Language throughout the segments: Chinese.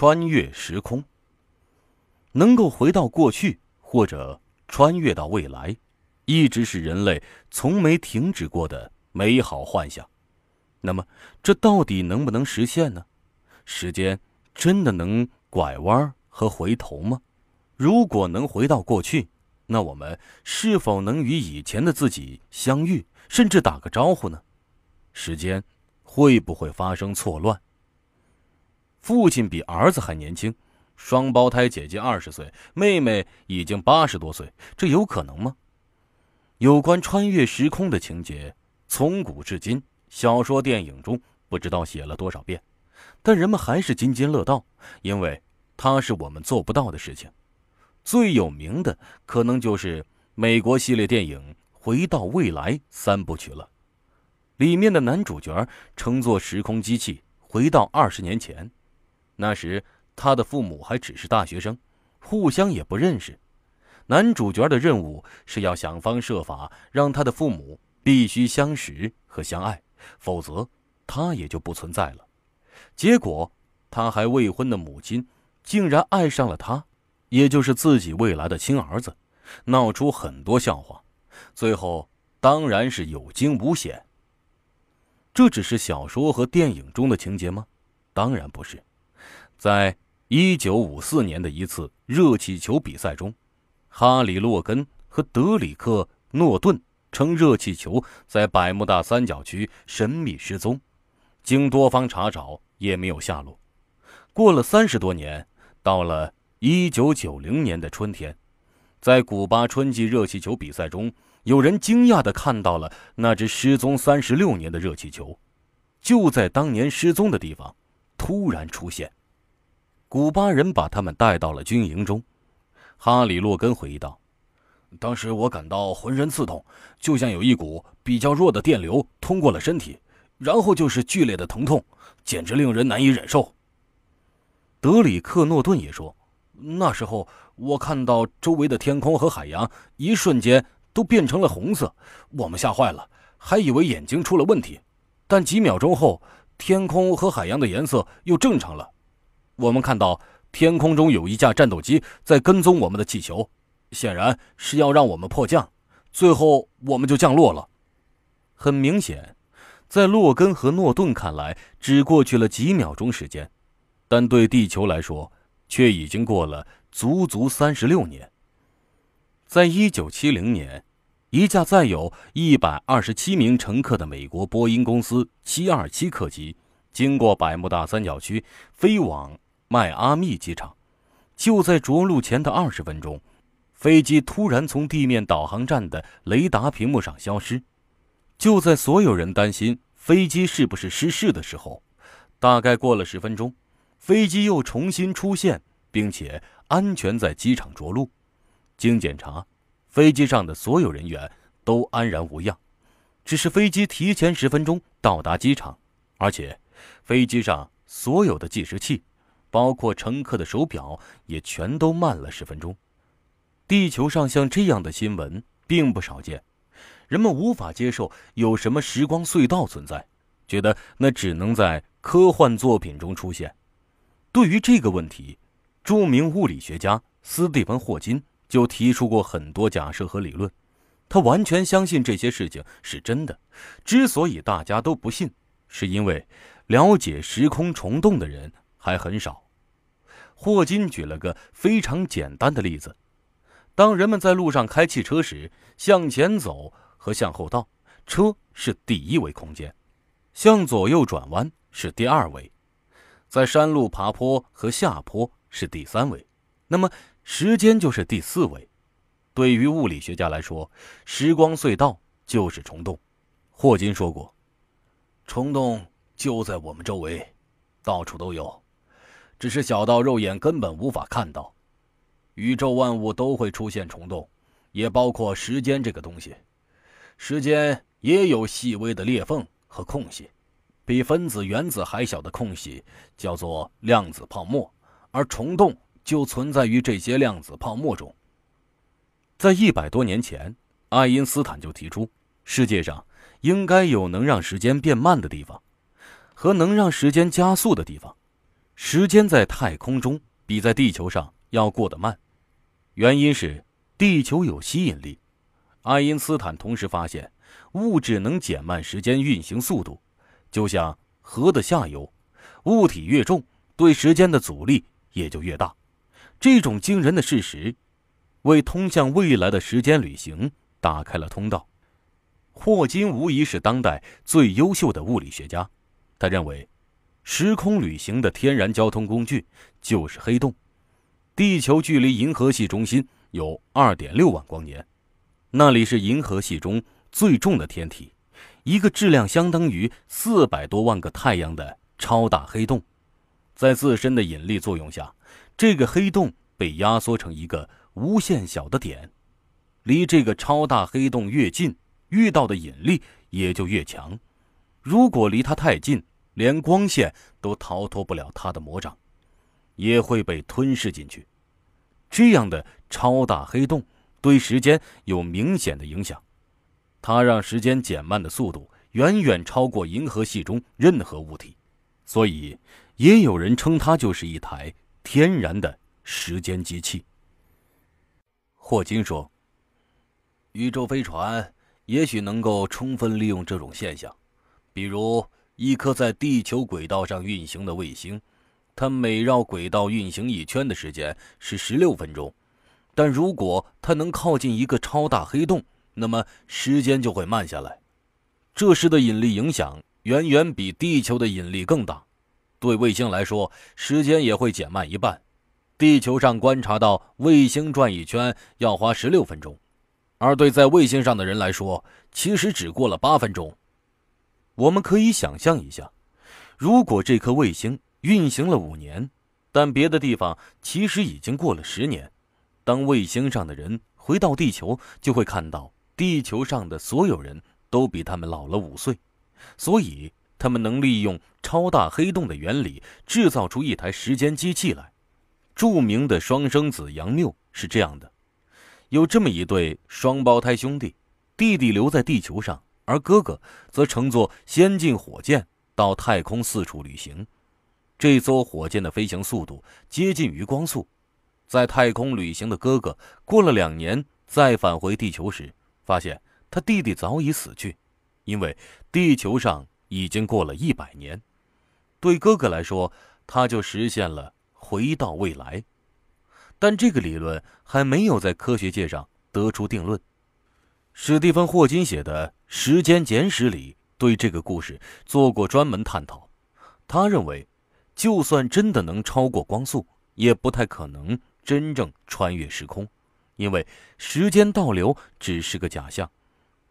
穿越时空。能够回到过去或者穿越到未来，一直是人类从没停止过的美好幻想。那么，这到底能不能实现呢？时间真的能拐弯和回头吗？如果能回到过去，那我们是否能与以前的自己相遇，甚至打个招呼呢？时间会不会发生错乱？父亲比儿子还年轻，双胞胎姐姐二十岁，妹妹已经八十多岁，这有可能吗？有关穿越时空的情节，从古至今，小说、电影中不知道写了多少遍，但人们还是津津乐道，因为它是我们做不到的事情。最有名的可能就是美国系列电影《回到未来》三部曲了，里面的男主角乘坐时空机器回到二十年前。那时，他的父母还只是大学生，互相也不认识。男主角的任务是要想方设法让他的父母必须相识和相爱，否则他也就不存在了。结果，他还未婚的母亲竟然爱上了他，也就是自己未来的亲儿子，闹出很多笑话。最后，当然是有惊无险。这只是小说和电影中的情节吗？当然不是。在一九五四年的一次热气球比赛中，哈里·洛根和德里克·诺顿乘热气球在百慕大三角区神秘失踪，经多方查找也没有下落。过了三十多年，到了一九九零年的春天，在古巴春季热气球比赛中，有人惊讶地看到了那只失踪三十六年的热气球，就在当年失踪的地方突然出现。古巴人把他们带到了军营中，哈里·洛根回忆道：“当时我感到浑身刺痛，就像有一股比较弱的电流通过了身体，然后就是剧烈的疼痛，简直令人难以忍受。”德里克·诺顿也说：“那时候我看到周围的天空和海洋一瞬间都变成了红色，我们吓坏了，还以为眼睛出了问题。但几秒钟后，天空和海洋的颜色又正常了。”我们看到天空中有一架战斗机在跟踪我们的气球，显然是要让我们迫降。最后，我们就降落了。很明显，在洛根和诺顿看来，只过去了几秒钟时间，但对地球来说，却已经过了足足三十六年。在一九七零年，一架载有一百二十七名乘客的美国波音公司七二七客机，经过百慕大三角区，飞往。迈阿密机场，就在着陆前的二十分钟，飞机突然从地面导航站的雷达屏幕上消失。就在所有人担心飞机是不是失事的时候，大概过了十分钟，飞机又重新出现，并且安全在机场着陆。经检查，飞机上的所有人员都安然无恙，只是飞机提前十分钟到达机场，而且飞机上所有的计时器。包括乘客的手表也全都慢了十分钟。地球上像这样的新闻并不少见，人们无法接受有什么时光隧道存在，觉得那只能在科幻作品中出现。对于这个问题，著名物理学家斯蒂芬·霍金就提出过很多假设和理论。他完全相信这些事情是真的。之所以大家都不信，是因为了解时空虫洞的人。还很少。霍金举了个非常简单的例子：当人们在路上开汽车时，向前走和向后倒车是第一维空间，向左右转弯是第二维，在山路爬坡和下坡是第三维，那么时间就是第四维。对于物理学家来说，时光隧道就是虫洞。霍金说过：“虫洞就在我们周围，到处都有。”只是小到肉眼根本无法看到，宇宙万物都会出现虫洞，也包括时间这个东西。时间也有细微的裂缝和空隙，比分子、原子还小的空隙叫做量子泡沫，而虫洞就存在于这些量子泡沫中。在一百多年前，爱因斯坦就提出，世界上应该有能让时间变慢的地方，和能让时间加速的地方。时间在太空中比在地球上要过得慢，原因是地球有吸引力。爱因斯坦同时发现，物质能减慢时间运行速度，就像河的下游，物体越重，对时间的阻力也就越大。这种惊人的事实，为通向未来的时间旅行打开了通道。霍金无疑是当代最优秀的物理学家，他认为。时空旅行的天然交通工具就是黑洞。地球距离银河系中心有二点六万光年，那里是银河系中最重的天体，一个质量相当于四百多万个太阳的超大黑洞。在自身的引力作用下，这个黑洞被压缩成一个无限小的点。离这个超大黑洞越近，遇到的引力也就越强。如果离它太近，连光线都逃脱不了它的魔掌，也会被吞噬进去。这样的超大黑洞对时间有明显的影响，它让时间减慢的速度远远超过银河系中任何物体，所以也有人称它就是一台天然的时间机器。霍金说：“宇宙飞船也许能够充分利用这种现象，比如。”一颗在地球轨道上运行的卫星，它每绕轨道运行一圈的时间是十六分钟，但如果它能靠近一个超大黑洞，那么时间就会慢下来。这时的引力影响远远比地球的引力更大，对卫星来说，时间也会减慢一半。地球上观察到卫星转一圈要花十六分钟，而对在卫星上的人来说，其实只过了八分钟。我们可以想象一下，如果这颗卫星运行了五年，但别的地方其实已经过了十年，当卫星上的人回到地球，就会看到地球上的所有人都比他们老了五岁，所以他们能利用超大黑洞的原理制造出一台时间机器来。著名的双生子杨谬是这样的：有这么一对双胞胎兄弟，弟弟留在地球上。而哥哥则乘坐先进火箭到太空四处旅行，这艘火箭的飞行速度接近于光速。在太空旅行的哥哥过了两年再返回地球时，发现他弟弟早已死去，因为地球上已经过了一百年。对哥哥来说，他就实现了回到未来，但这个理论还没有在科学界上得出定论。史蒂芬·霍金写的《时间简史》里对这个故事做过专门探讨。他认为，就算真的能超过光速，也不太可能真正穿越时空，因为时间倒流只是个假象。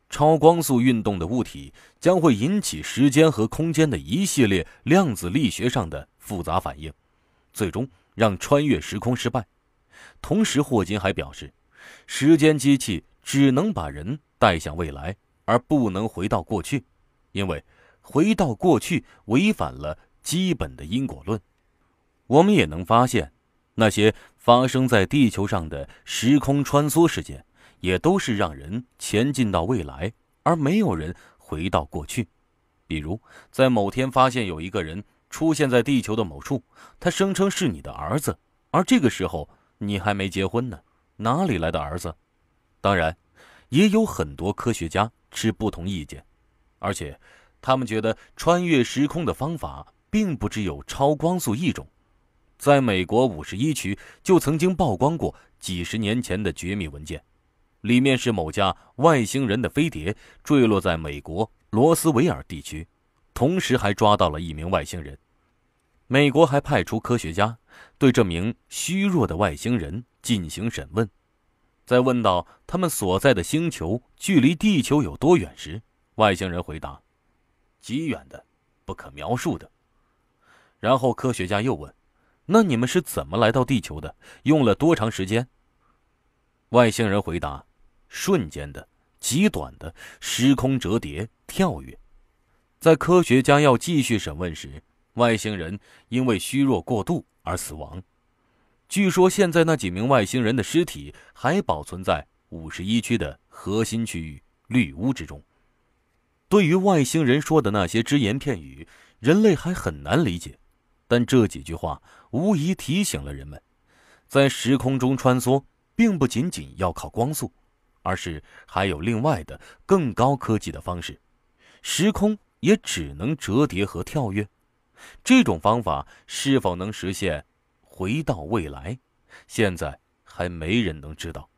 超光速运动的物体将会引起时间和空间的一系列量子力学上的复杂反应，最终让穿越时空失败。同时，霍金还表示，时间机器。只能把人带向未来，而不能回到过去，因为回到过去违反了基本的因果论。我们也能发现，那些发生在地球上的时空穿梭事件，也都是让人前进到未来，而没有人回到过去。比如，在某天发现有一个人出现在地球的某处，他声称是你的儿子，而这个时候你还没结婚呢，哪里来的儿子？当然，也有很多科学家持不同意见，而且他们觉得穿越时空的方法并不只有超光速一种。在美国五十一区就曾经曝光过几十年前的绝密文件，里面是某家外星人的飞碟坠落在美国罗斯维尔地区，同时还抓到了一名外星人。美国还派出科学家对这名虚弱的外星人进行审问。在问到他们所在的星球距离地球有多远时，外星人回答：“极远的，不可描述的。”然后科学家又问：“那你们是怎么来到地球的？用了多长时间？”外星人回答：“瞬间的，极短的，时空折叠，跳跃。”在科学家要继续审问时，外星人因为虚弱过度而死亡。据说现在那几名外星人的尸体还保存在五十一区的核心区域绿屋之中。对于外星人说的那些只言片语，人类还很难理解。但这几句话无疑提醒了人们，在时空中穿梭，并不仅仅要靠光速，而是还有另外的更高科技的方式。时空也只能折叠和跳跃，这种方法是否能实现回到未来，现在还没人能知道。